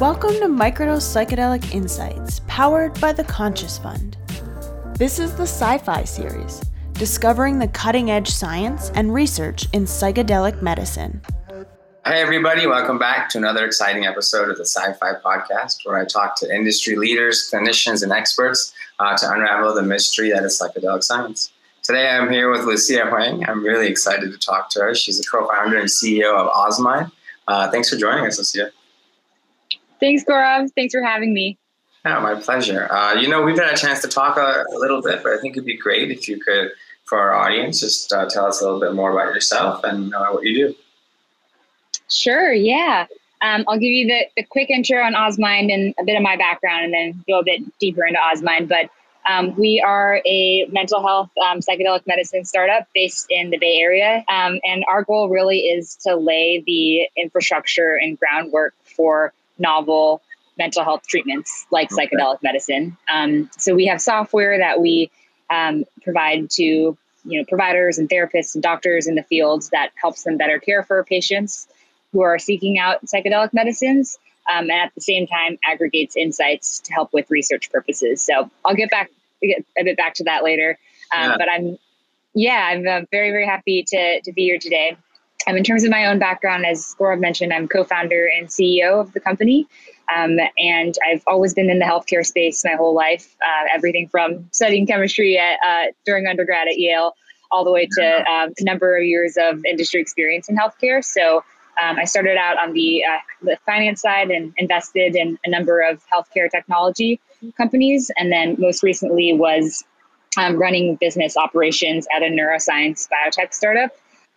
Welcome to Microdose Psychedelic Insights, powered by the Conscious Fund. This is the sci fi series, discovering the cutting edge science and research in psychedelic medicine. Hey, everybody, welcome back to another exciting episode of the Sci Fi Podcast, where I talk to industry leaders, clinicians, and experts uh, to unravel the mystery that is psychedelic science. Today, I'm here with Lucia Huang. I'm really excited to talk to her. She's the co founder and CEO of Osmind. Uh, thanks for joining us, Lucia. Thanks, Gaurav. Thanks for having me. Yeah, my pleasure. Uh, you know, we've had a chance to talk a, a, little bit, but I think it'd be great if you could, for our audience, just uh, tell us a little bit more about yourself and uh, what you do. Sure, yeah. Um, I'll give you the, the quick intro on Osmind and a bit of my background and then go a bit deeper into Osmind. But um, we are a mental health um, psychedelic medicine startup based in the Bay Area. Um, and our goal really is to lay the infrastructure and groundwork for novel mental health treatments like okay. psychedelic medicine. Um, so we have software that we um, provide to you know providers and therapists and doctors in the fields that helps them better care for patients who are seeking out psychedelic medicines. Um, and at the same time aggregates insights to help with research purposes. So I'll get back get a bit back to that later. Um, yeah. But I'm yeah, I'm uh, very very happy to to be here today. Um, in terms of my own background, as Gaurav mentioned, I'm co-founder and CEO of the company. Um, and I've always been in the healthcare space my whole life, uh, everything from studying chemistry at, uh, during undergrad at Yale all the way to um, a number of years of industry experience in healthcare. So um, I started out on the, uh, the finance side and invested in a number of healthcare technology companies. And then most recently was um, running business operations at a neuroscience biotech startup.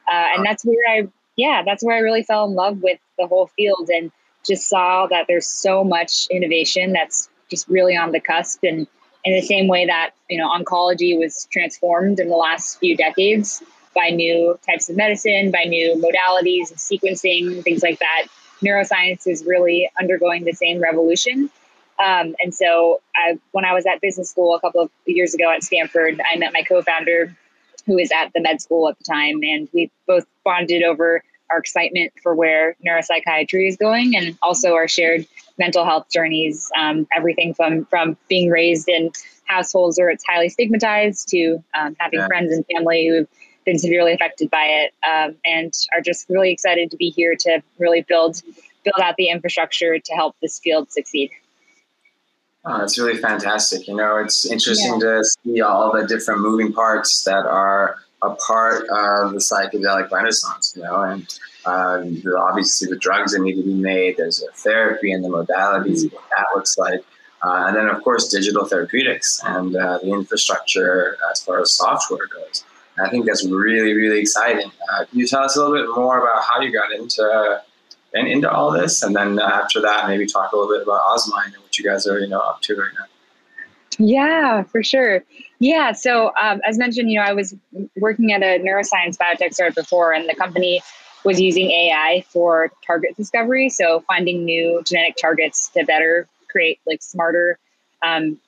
Uh, and that's where I, yeah, that's where I really fell in love with the whole field and just saw that there's so much innovation that's just really on the cusp. And in the same way that, you know, oncology was transformed in the last few decades by new types of medicine, by new modalities and sequencing, things like that, neuroscience is really undergoing the same revolution. Um, and so I, when I was at business school a couple of years ago at Stanford, I met my co-founder who was at the med school at the time, and we both bonded over our excitement for where neuropsychiatry is going, and also our shared mental health journeys. Um, everything from from being raised in households where it's highly stigmatized to um, having yeah. friends and family who've been severely affected by it, um, and are just really excited to be here to really build build out the infrastructure to help this field succeed. Oh, it's really fantastic. You know, it's interesting yeah. to see all the different moving parts that are a part of the psychedelic renaissance, you know, and uh, obviously the drugs that need to be made, there's a therapy and the modalities, mm-hmm. what that looks like. Uh, and then, of course, digital therapeutics and uh, the infrastructure as far as software goes. And I think that's really, really exciting. Uh, can you tell us a little bit more about how you got into and into all this, and then after that, maybe talk a little bit about Osmind and what you guys are, you know, up to right now. Yeah, for sure. Yeah, so um, as mentioned, you know, I was working at a neuroscience biotech startup before, and the company was using AI for target discovery, so finding new genetic targets to better create like smarter um,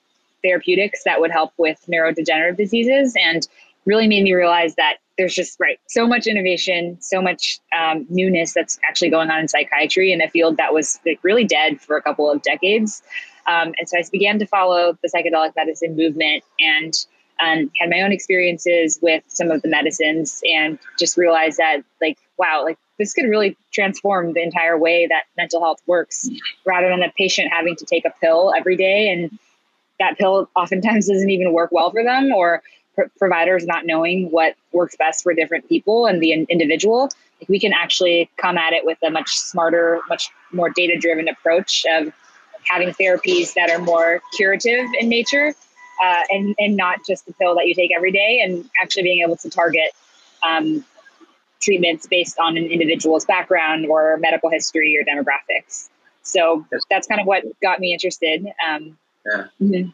therapeutics that would help with neurodegenerative diseases, and really made me realize that there's just right so much innovation, so much um, newness that's actually going on in psychiatry in a field that was like, really dead for a couple of decades. Um, and so I began to follow the psychedelic medicine movement and um, had my own experiences with some of the medicines and just realized that like wow like this could really transform the entire way that mental health works rather than a patient having to take a pill every day and that pill oftentimes doesn't even work well for them or pr- providers not knowing what works best for different people and the in- individual like we can actually come at it with a much smarter much more data driven approach of having therapies that are more curative in nature uh, and, and not just the pill that you take every day and actually being able to target um, treatments based on an individual's background or medical history or demographics. So that's kind of what got me interested um, yeah. mm-hmm.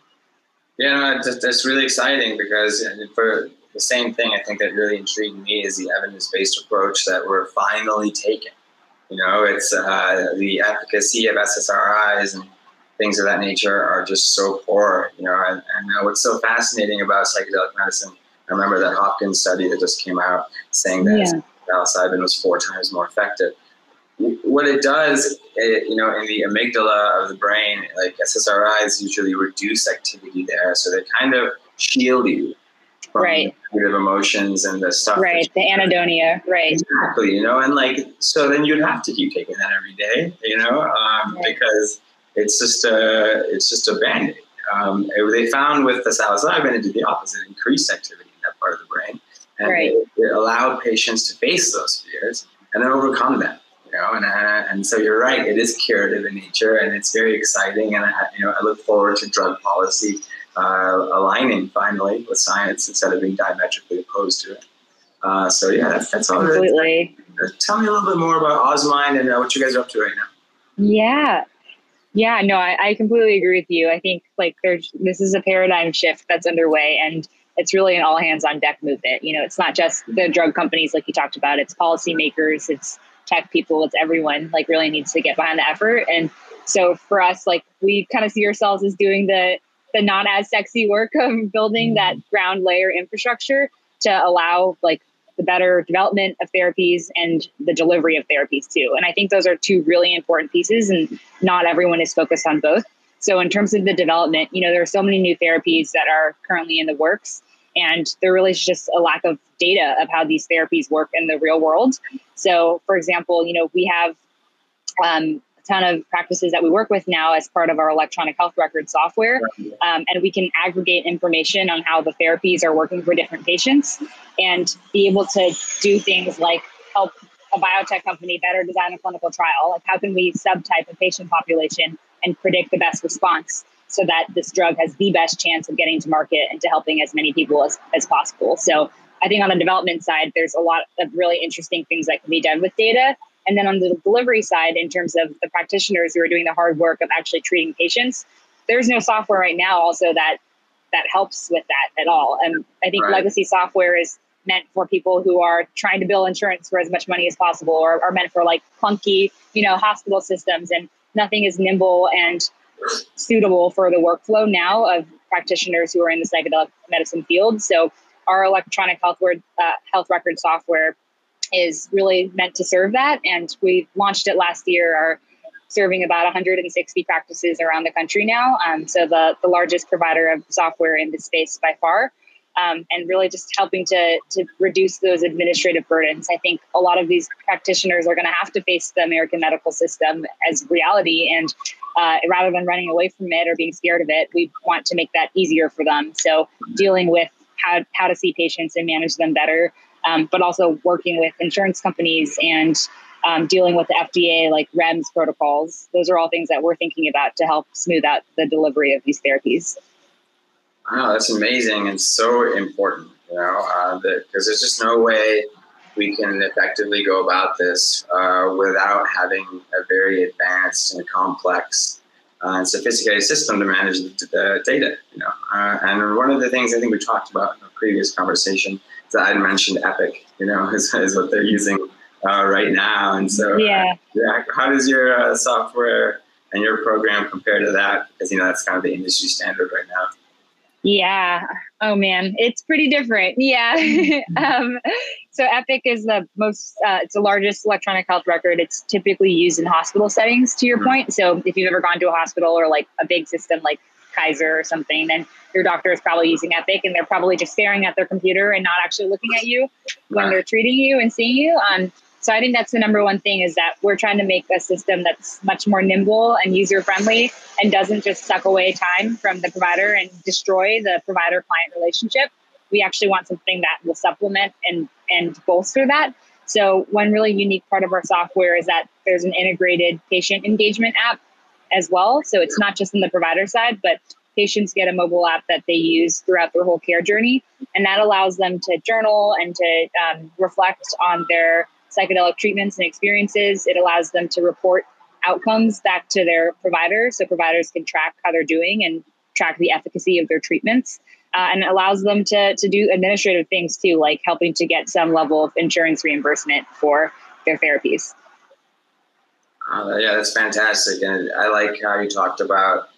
Yeah, no, that's really exciting because for the same thing, I think that really intrigued me is the evidence-based approach that we're finally taking. You know, it's uh, the efficacy of SSRIs and things of that nature are just so poor. You know, and, and what's so fascinating about psychedelic medicine, I remember that Hopkins study that just came out saying that yeah. psilocybin was four times more effective. What it does, it, you know, in the amygdala of the brain, like SSRIs usually reduce activity there, so they kind of shield you from right. negative emotions and the stuff. Right, the anhedonia, right. Exactly, you know, and like, so then you'd have to keep taking that every day, you know, um, right. because it's just a, it's just a band-aid. Um, they found with the psilocybin, it did the opposite, increased activity in that part of the brain. And right. it, it allowed patients to face those fears and then overcome them and, uh, and so you're right, it is curative in nature and it's very exciting. And I, you know, I look forward to drug policy uh, aligning finally with science instead of being diametrically opposed to it. Uh, so yeah, that's, that's all. Completely. Tell me a little bit more about Osmind and uh, what you guys are up to right now. Yeah. Yeah, no, I, I completely agree with you. I think like there's, this is a paradigm shift that's underway and it's really an all hands on deck movement. You know, it's not just the drug companies like you talked about, it's policymakers, it's tech people, it's everyone like really needs to get behind the effort. And so for us, like we kind of see ourselves as doing the the not as sexy work of building mm-hmm. that ground layer infrastructure to allow like the better development of therapies and the delivery of therapies too. And I think those are two really important pieces and not everyone is focused on both. So in terms of the development, you know, there are so many new therapies that are currently in the works and there really is just a lack of data of how these therapies work in the real world. So, for example, you know, we have um, a ton of practices that we work with now as part of our electronic health record software, um, and we can aggregate information on how the therapies are working for different patients and be able to do things like help a biotech company better design a clinical trial. Like, how can we subtype a patient population and predict the best response? So that this drug has the best chance of getting to market and to helping as many people as, as possible. So I think on the development side, there's a lot of really interesting things that can be done with data. And then on the delivery side, in terms of the practitioners who are doing the hard work of actually treating patients, there's no software right now also that that helps with that at all. And I think right. legacy software is meant for people who are trying to bill insurance for as much money as possible or are meant for like clunky, you know, hospital systems and nothing is nimble and suitable for the workflow now of practitioners who are in the psychedelic medicine field. So our electronic health, word, uh, health record software is really meant to serve that. And we launched it last year, are serving about 160 practices around the country now. Um, so the, the largest provider of software in this space by far. Um, and really just helping to, to reduce those administrative burdens. I think a lot of these practitioners are going to have to face the American medical system as reality. And uh, rather than running away from it or being scared of it, we want to make that easier for them. So dealing with how, how to see patients and manage them better, um, but also working with insurance companies and um, dealing with the FDA, like REMS protocols. Those are all things that we're thinking about to help smooth out the delivery of these therapies. Wow, that's amazing and so important, you know, uh, because there's just no way we can effectively go about this uh, without having a very advanced and complex uh, and sophisticated system to manage the, data. You know, uh, and one of the things I think we talked about in a previous conversation that I mentioned Epic. You know, is, is what they're using uh, right now. And so, uh, yeah. yeah, how does your uh, software and your program compare to that? Because you know that's kind of the industry standard right now. Yeah. Oh man, it's pretty different. Yeah. um, so Epic is the most, uh, it's the largest electronic health record. It's typically used in hospital settings. To your mm-hmm. point, so if you've ever gone to a hospital or like a big system like Kaiser or something, then your doctor is probably using Epic, and they're probably just staring at their computer and not actually looking at you when they're treating you and seeing you. Um, so I think that's the number one thing is that we're trying to make a system that's much more nimble and user friendly and doesn't just suck away time from the provider and destroy the provider client relationship. We actually want something that will supplement and and bolster that. So one really unique part of our software is that there's an integrated patient engagement app as well. So it's not just in the provider side, but patients get a mobile app that they use throughout their whole care journey. And that allows them to journal and to um, reflect on their psychedelic treatments and experiences. It allows them to report outcomes back to their provider so providers can track how they're doing and track the efficacy of their treatments. Uh, and it allows them to, to do administrative things too, like helping to get some level of insurance reimbursement for their therapies. Uh, yeah, that's fantastic. And I like how you talked about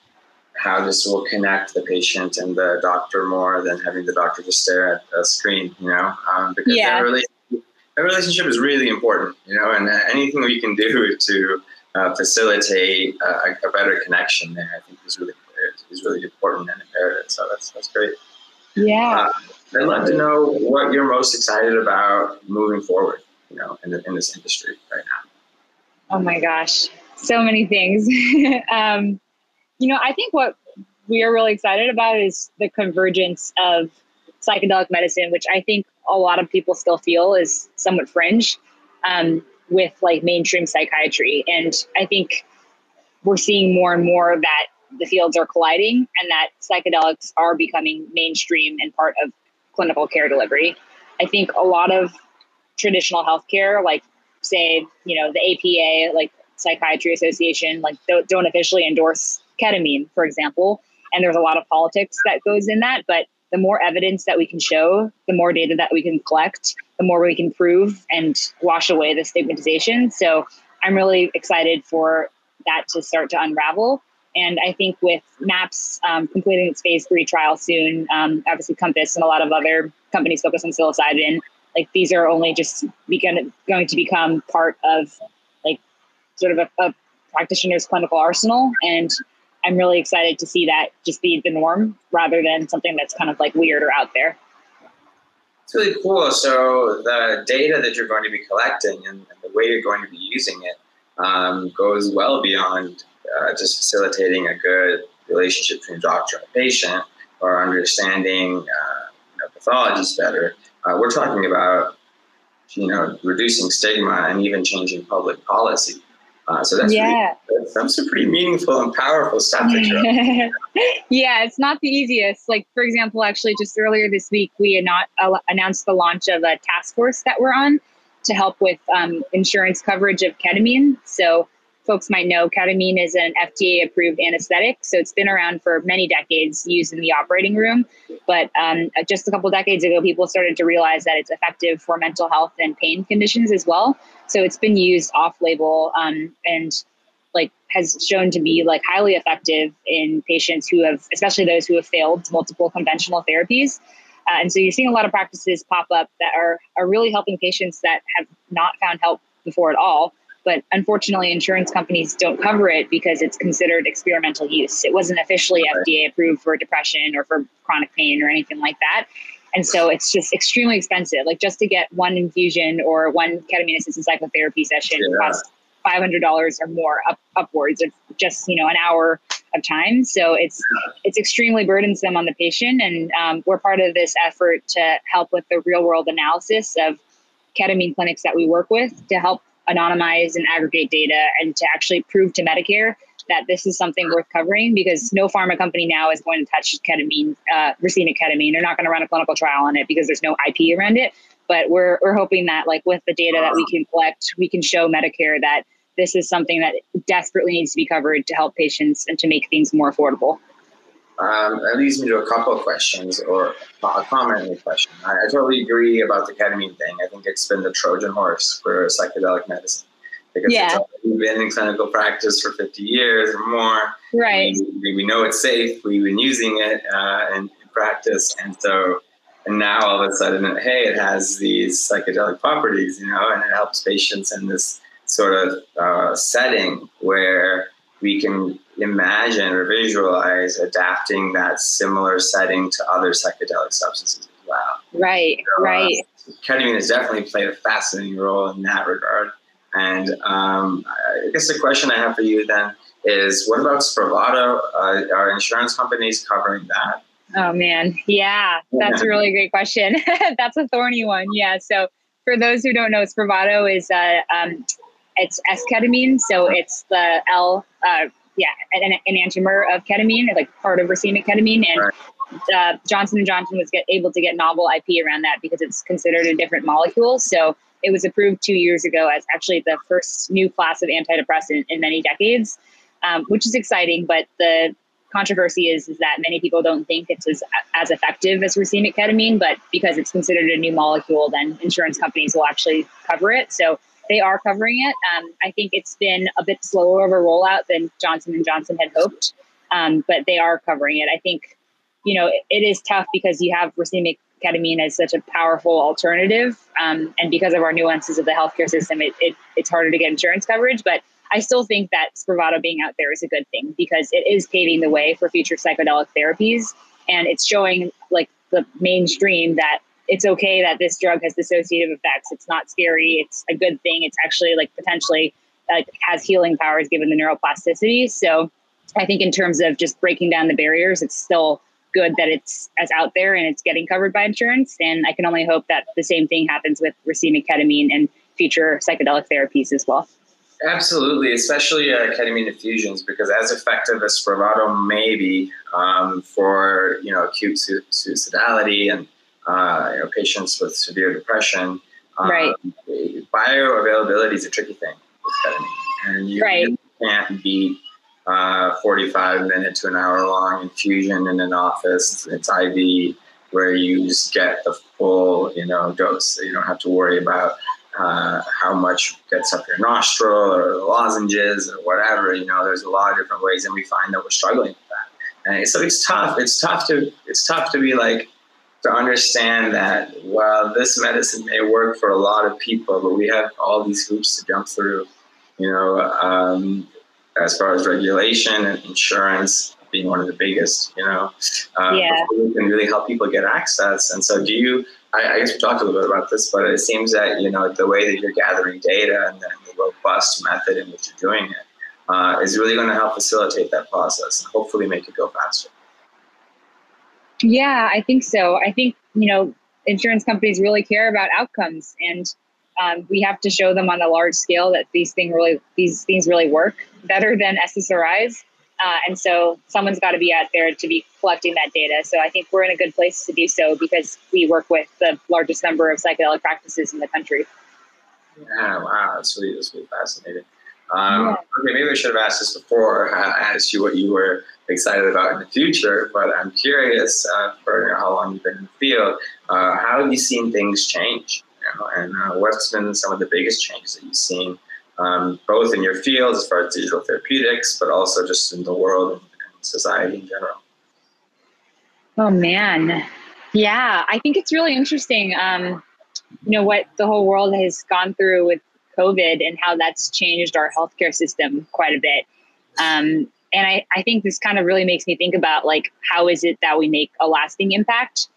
how this will connect the patient and the doctor more than having the doctor just stare at a screen, you know, um, because yeah. that really a relationship is really important, you know, and uh, anything we can do to uh, facilitate a, a, better connection there, I think is really is really important and imperative. So that's that's great. Yeah. Uh, I'd love to know what you're most excited about moving forward, you know, in, the, in this industry right now. Oh my gosh, so many things. um, you know, I think what we are really excited about is the convergence of psychedelic medicine, which I think a lot of people still feel is somewhat fringe um, with like mainstream psychiatry. And I think we're seeing more and more that the fields are colliding and that psychedelics are becoming mainstream and part of clinical care delivery. I think a lot of traditional healthcare, like say, you know, the APA, like Psychiatry Association, like don't, don't officially endorse ketamine, for example. And there's a lot of politics that goes in that. But the more evidence that we can show, the more data that we can collect, the more we can prove and wash away the stigmatization. So I'm really excited for that to start to unravel. And I think with MAPS um, completing its phase three trial soon, um, obviously Compass and a lot of other companies focused on psilocybin, like these are only just begin, going to become part of like sort of a, a practitioner's clinical arsenal. And I'm really excited to see that just be the norm rather than something that's kind of like weird or out there. It's really cool. So the data that you're going to be collecting and, and the way you're going to be using it um, goes well beyond uh, just facilitating a good relationship between doctor and patient or understanding uh, you know, pathologies better. Uh, we're talking about you know reducing stigma and even changing public policy. Uh, so that's yeah. Really, that's some pretty meaningful and powerful stuff. yeah, it's not the easiest. Like for example, actually, just earlier this week, we not, uh, announced the launch of a task force that we're on to help with um, insurance coverage of ketamine. So folks might know ketamine is an FDA approved anesthetic. So it's been around for many decades, used in the operating room. But um, just a couple decades ago, people started to realize that it's effective for mental health and pain conditions as well. So it's been used off label um, and like has shown to be like highly effective in patients who have, especially those who have failed multiple conventional therapies. Uh, and so you're seeing a lot of practices pop up that are, are really helping patients that have not found help before at all but unfortunately, insurance companies don't cover it because it's considered experimental use. It wasn't officially FDA approved for depression or for chronic pain or anything like that. And so it's just extremely expensive. Like just to get one infusion or one ketamine assisted psychotherapy session yeah. costs five hundred dollars or more up, upwards of just you know an hour of time. So it's it's extremely burdensome on the patient, and um, we're part of this effort to help with the real world analysis of ketamine clinics that we work with to help anonymize and aggregate data and to actually prove to Medicare that this is something worth covering because no pharma company now is going to touch ketamine, uh, racemic ketamine. They're not going to run a clinical trial on it because there's no IP around it. But we're, we're hoping that like with the data that we can collect, we can show Medicare that this is something that desperately needs to be covered to help patients and to make things more affordable. Um, that leads me to a couple of questions or a comment and a question. I, I, totally agree about the ketamine thing. I think it's been the Trojan horse for psychedelic medicine because yeah. it's been in clinical practice for 50 years or more. Right. We, we know it's safe. We've been using it uh, in, in practice. And so, and now all of a sudden, hey, it has these psychedelic properties, you know, and it helps patients in this sort of uh, setting where we can imagine or visualize adapting that similar setting to other psychedelic substances as well. Right, so, uh, right. Uh, ketamine has definitely played a fascinating role in that regard. And um, I guess the question I have for you then is what about Spravato? Uh, are insurance companies covering that? Oh man, yeah, that's a really great question. that's a thorny one. Yeah. So for those who don't know, Spravato is uh, um, it's S-ketamine, so it's the L, uh, yeah, an, enantiomer of ketamine, like part of racemic ketamine, and uh, Johnson and Johnson was get, able to get novel IP around that because it's considered a different molecule. So it was approved two years ago as actually the first new class of antidepressant in many decades, um, which is exciting. But the controversy is, is that many people don't think it's as, as effective as racemic ketamine, but because it's considered a new molecule, then insurance companies will actually cover it. So they are covering it. Um, I think it's been a bit slower of a rollout than Johnson and Johnson had hoped, um, but they are covering it. I think, you know, it, it is tough because you have racemic ketamine as such a powerful alternative. Um, and because of our nuances of the healthcare system, it, it, it's harder to get insurance coverage. But I still think that Spravato being out there is a good thing because it is paving the way for future psychedelic therapies. And it's showing like the mainstream that it's okay that this drug has dissociative effects. It's not scary. It's a good thing. It's actually like potentially like has healing powers given the neuroplasticity. So I think in terms of just breaking down the barriers, it's still good that it's as out there and it's getting covered by insurance. And I can only hope that the same thing happens with racemic ketamine and future psychedelic therapies as well. Absolutely, especially uh, ketamine infusions, because as effective as Spravato may be um, for you know acute su- suicidality and uh, you know, patients with severe depression, um, right. bioavailability is a tricky thing with ketamine, and you right. can't beat uh, 45 minute to an hour long infusion in an office. It's IV where you just get the full, you know, dose. you don't have to worry about uh, how much gets up your nostril or lozenges or whatever. You know, there's a lot of different ways, and we find that we're struggling with that. And so it's tough. It's tough to it's tough to be like to understand that while this medicine may work for a lot of people, but we have all these hoops to jump through. You know, um, as far as regulation and insurance being one of the biggest, you know, uh, yeah. we can really help people get access. And so, do you? I, I guess we talked a little bit about this, but it seems that you know the way that you're gathering data and then the robust method in which you're doing it uh, is really going to help facilitate that process and hopefully make it go faster. Yeah, I think so. I think you know insurance companies really care about outcomes and um, we have to show them on a large scale that these things really these things really work better than SSRIs. Uh, and so someone's got to be out there to be collecting that data. So I think we're in a good place to do so because we work with the largest number of psychedelic practices in the country. Yeah, wow, that's really, that's really fascinating. Um, yeah. Okay, maybe I should have asked this before. I asked you what you were excited about in the future, but I'm curious uh, for how long you've been in the field. Uh, how have you seen things change? know, and uh, what's been some of the biggest changes that you've seen, um, both in your field as far as digital therapeutics, but also just in the world and, society in general? Oh man, yeah, I think it's really interesting. Um, you know what the whole world has gone through with COVID and how that's changed our healthcare system quite a bit. Um, and I, I think this kind of really makes me think about like how is it that we make a lasting impact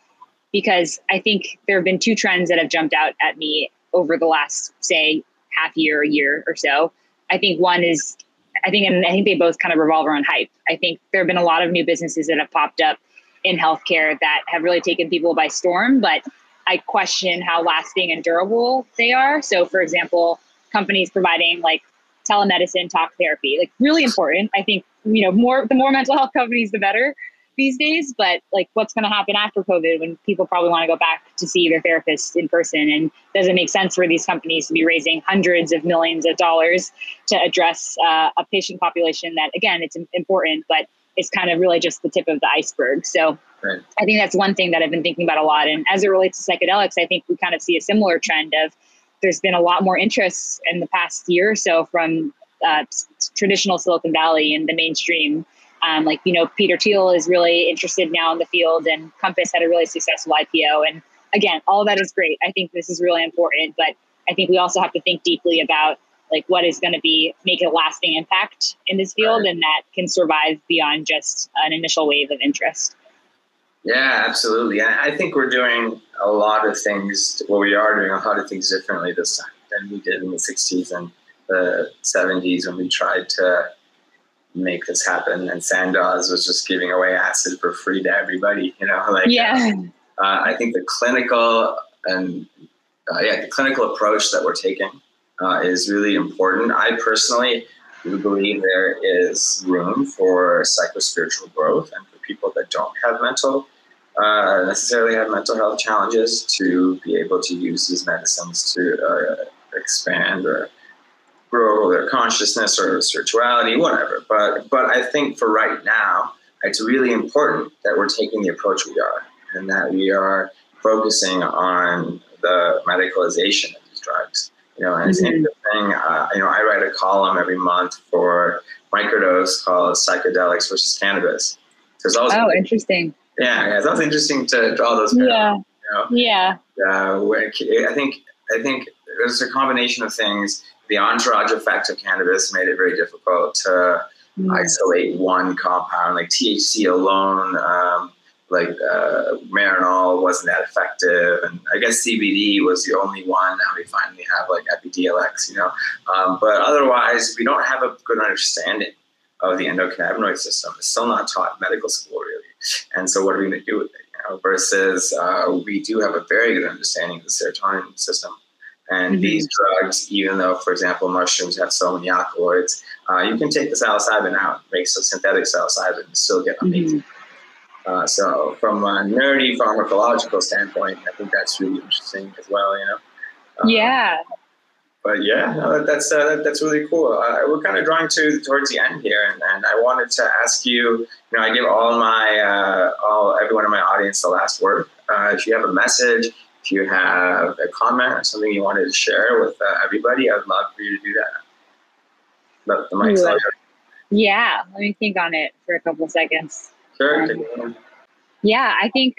because I think there have been two trends that have jumped out at me over the last, say, half year, a year or so. I think one is, I think, and I think they both kind of revolve around hype. I think there have been a lot of new businesses that have popped up in healthcare that have really taken people by storm, but I question how lasting and durable they are. So, for example, companies providing like telemedicine, talk therapy, like really important. I think you know more the more mental health companies, the better these days, but like what's going to happen after COVID when people probably want to go back to see their therapist in person? And does it make sense for these companies to be raising hundreds of millions of dollars to address uh, a patient population that, again, it's important, but it's kind of really just the tip of the iceberg. So right. I think that's one thing that I've been thinking about a lot. And as it relates to psychedelics, I think we kind of see a similar trend of there's been a lot more interest in the past year or so from uh, traditional Silicon Valley and the mainstream um, like, you know, Peter Thiel is really interested now in the field, and Compass had a really successful IPO. And again, all that is great. I think this is really important, but I think we also have to think deeply about like what is going to be make a lasting impact in this field right. and that can survive beyond just an initial wave of interest. Yeah, absolutely. And I think we're doing a lot of things, well, we are doing a lot of things differently this time than we did in the 60s and the 70s when we tried to make this happen. And Sandoz was just giving away acid for free to everybody, you know, like, yeah. Uh, I think the clinical and uh, yeah, the clinical approach that we're taking uh, is really important. I personally do believe there is room for psychospiritual growth and for people that don't have mental uh, necessarily have mental health challenges to be able to use these medicines to uh, expand or grow their consciousness or spirituality, whatever. But but I think for right now, it's really important that we're taking the approach we are, and that we are focusing on the medicalization of these drugs. You know, and mm-hmm. interesting. Uh, you know, I write a column every month for Microdose called "Psychedelics versus Cannabis." Oh, interesting. Yeah, yeah, always interesting to draw those. Yeah. You know? Yeah. Uh, I think I think there's a combination of things. The entourage effect of cannabis made it very difficult to mm. isolate one compound, like THC alone. Um, like uh, Marinol wasn't that effective, and I guess CBD was the only one. Now we finally have like Epidiolex, you know. Um, but otherwise, we don't have a good understanding of the endocannabinoid system. It's still not taught in medical school, really. And so, what are we going to do with it? You know, versus uh, we do have a very good understanding of the serotonin system. And mm-hmm. these drugs, even though, for example, mushrooms have so many alkaloids, uh, you can take the psilocybin out, make some synthetic psilocybin, and still get amazing. Mm-hmm uh, so from a nerdy pharmacological standpoint, I think that's really interesting as well. You know. Um, yeah. But yeah, no, that's uh, that's really cool. Uh, we're kind of drawing to towards the end here, and, and I wanted to ask you. You know, I give all my uh, all everyone in my audience the last word. Uh, if you have a message, if you have a comment or something you wanted to share with uh, everybody, I would love for you to do that. But the mic's all Yeah, let me think on it for a couple seconds. Sure. yeah, I think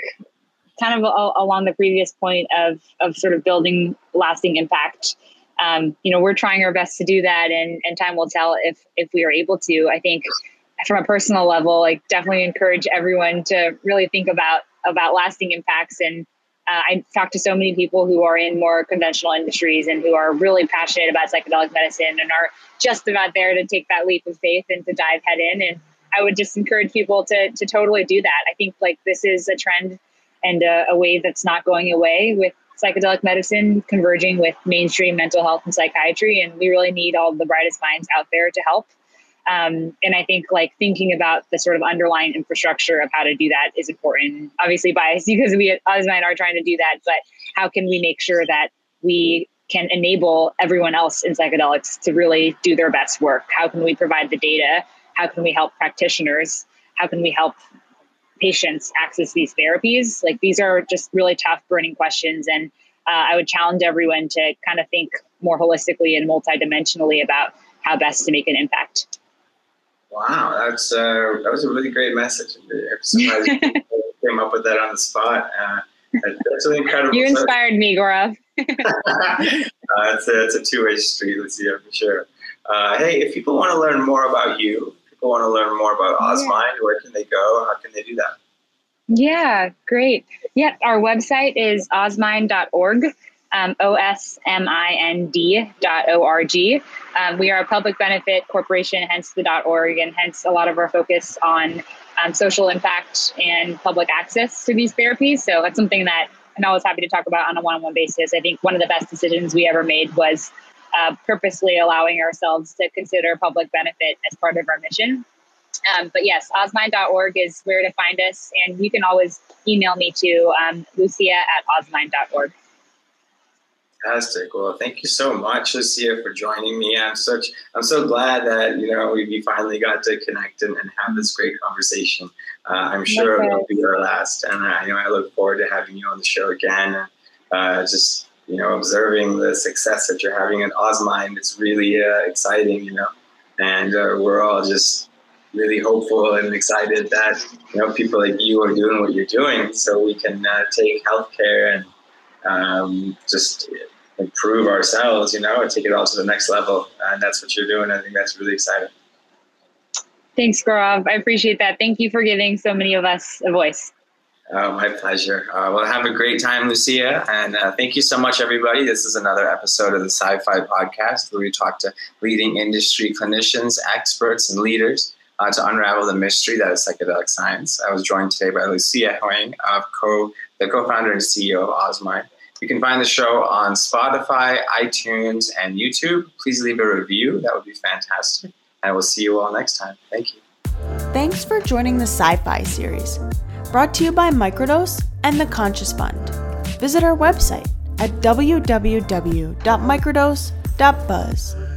kind of a, along the previous point of of sort of building lasting impact. Um, you know, we're trying our best to do that, and and time will tell if if we are able to. I think from a personal level, like definitely encourage everyone to really think about about lasting impacts and uh, I talk to so many people who are in more conventional industries and who are really passionate about psychedelic medicine and are just about there to take that leap of faith and to dive head in. And I would just encourage people to to totally do that. I think like this is a trend and a, a wave that's not going away with psychedelic medicine converging with mainstream mental health and psychiatry, and we really need all the brightest minds out there to help. Um, and I think like thinking about the sort of underlying infrastructure of how to do that is important. Obviously biased because we at Osmind are trying to do that, but how can we make sure that we can enable everyone else in psychedelics to really do their best work? How can we provide the data how can we help practitioners how can we help patients access these therapies. Like these are just really tough burning questions and uh, i would challenge everyone to kind of think more holistically and multidimensionally about how best to make an impact. Wow that's uh, that was a really great message. I'm surprised came up with that on the spot. Uh, that's an incredible. You inspired me Gaurav. uh, it's, a, it's a two-way street let's for sure. Uh, hey if people want to learn more about you people want to learn more about Osmind, yeah. where can they go? How can they do that? Yeah, great. Yeah, our website is osmind.org, um, O-S-M-I-N-D dot O-R-G. Um, we are a public benefit corporation, hence the dot .org, and hence a lot of our focus on um, social impact and public access to these therapies. So that's something that I'm always happy to talk about on a one-on-one basis. I think one of the best decisions we ever made was uh, purposely allowing ourselves to consider public benefit as part of our mission. Um, but yes, osmind.org is where to find us. And you can always email me to um, lucia at osmind.org. Fantastic. Well, thank you so much, Lucia, for joining me. I'm such I'm so glad that you know we finally got to connect and, and have this great conversation. Uh, I'm sure it will be our last, and I you know I look forward to having you on the show again. Uh, just you know, observing the success that you're having at Osmind, it's really uh, exciting, you know, and uh, we're all just really hopeful and excited that, you know, people like you are doing what you're doing so we can uh, take healthcare and um, just improve ourselves, you know, and take it all to the next level. And that's what you're doing. I think that's really exciting. Thanks, Gaurav. I appreciate that. Thank you for giving so many of us a voice. Oh, my pleasure. Uh, well, have a great time, Lucia. And uh, thank you so much, everybody. This is another episode of the Sci Fi Podcast where we talk to leading industry clinicians, experts, and leaders uh, to unravel the mystery that is psychedelic science. I was joined today by Lucia Huang, of co- the co founder and CEO of Osmind. You can find the show on Spotify, iTunes, and YouTube. Please leave a review. That would be fantastic. And we'll see you all next time. Thank you. Thanks for joining the Sci Fi series brought to you by Microdose and the Conscious Fund. Visit our website at www.microdose.buzz.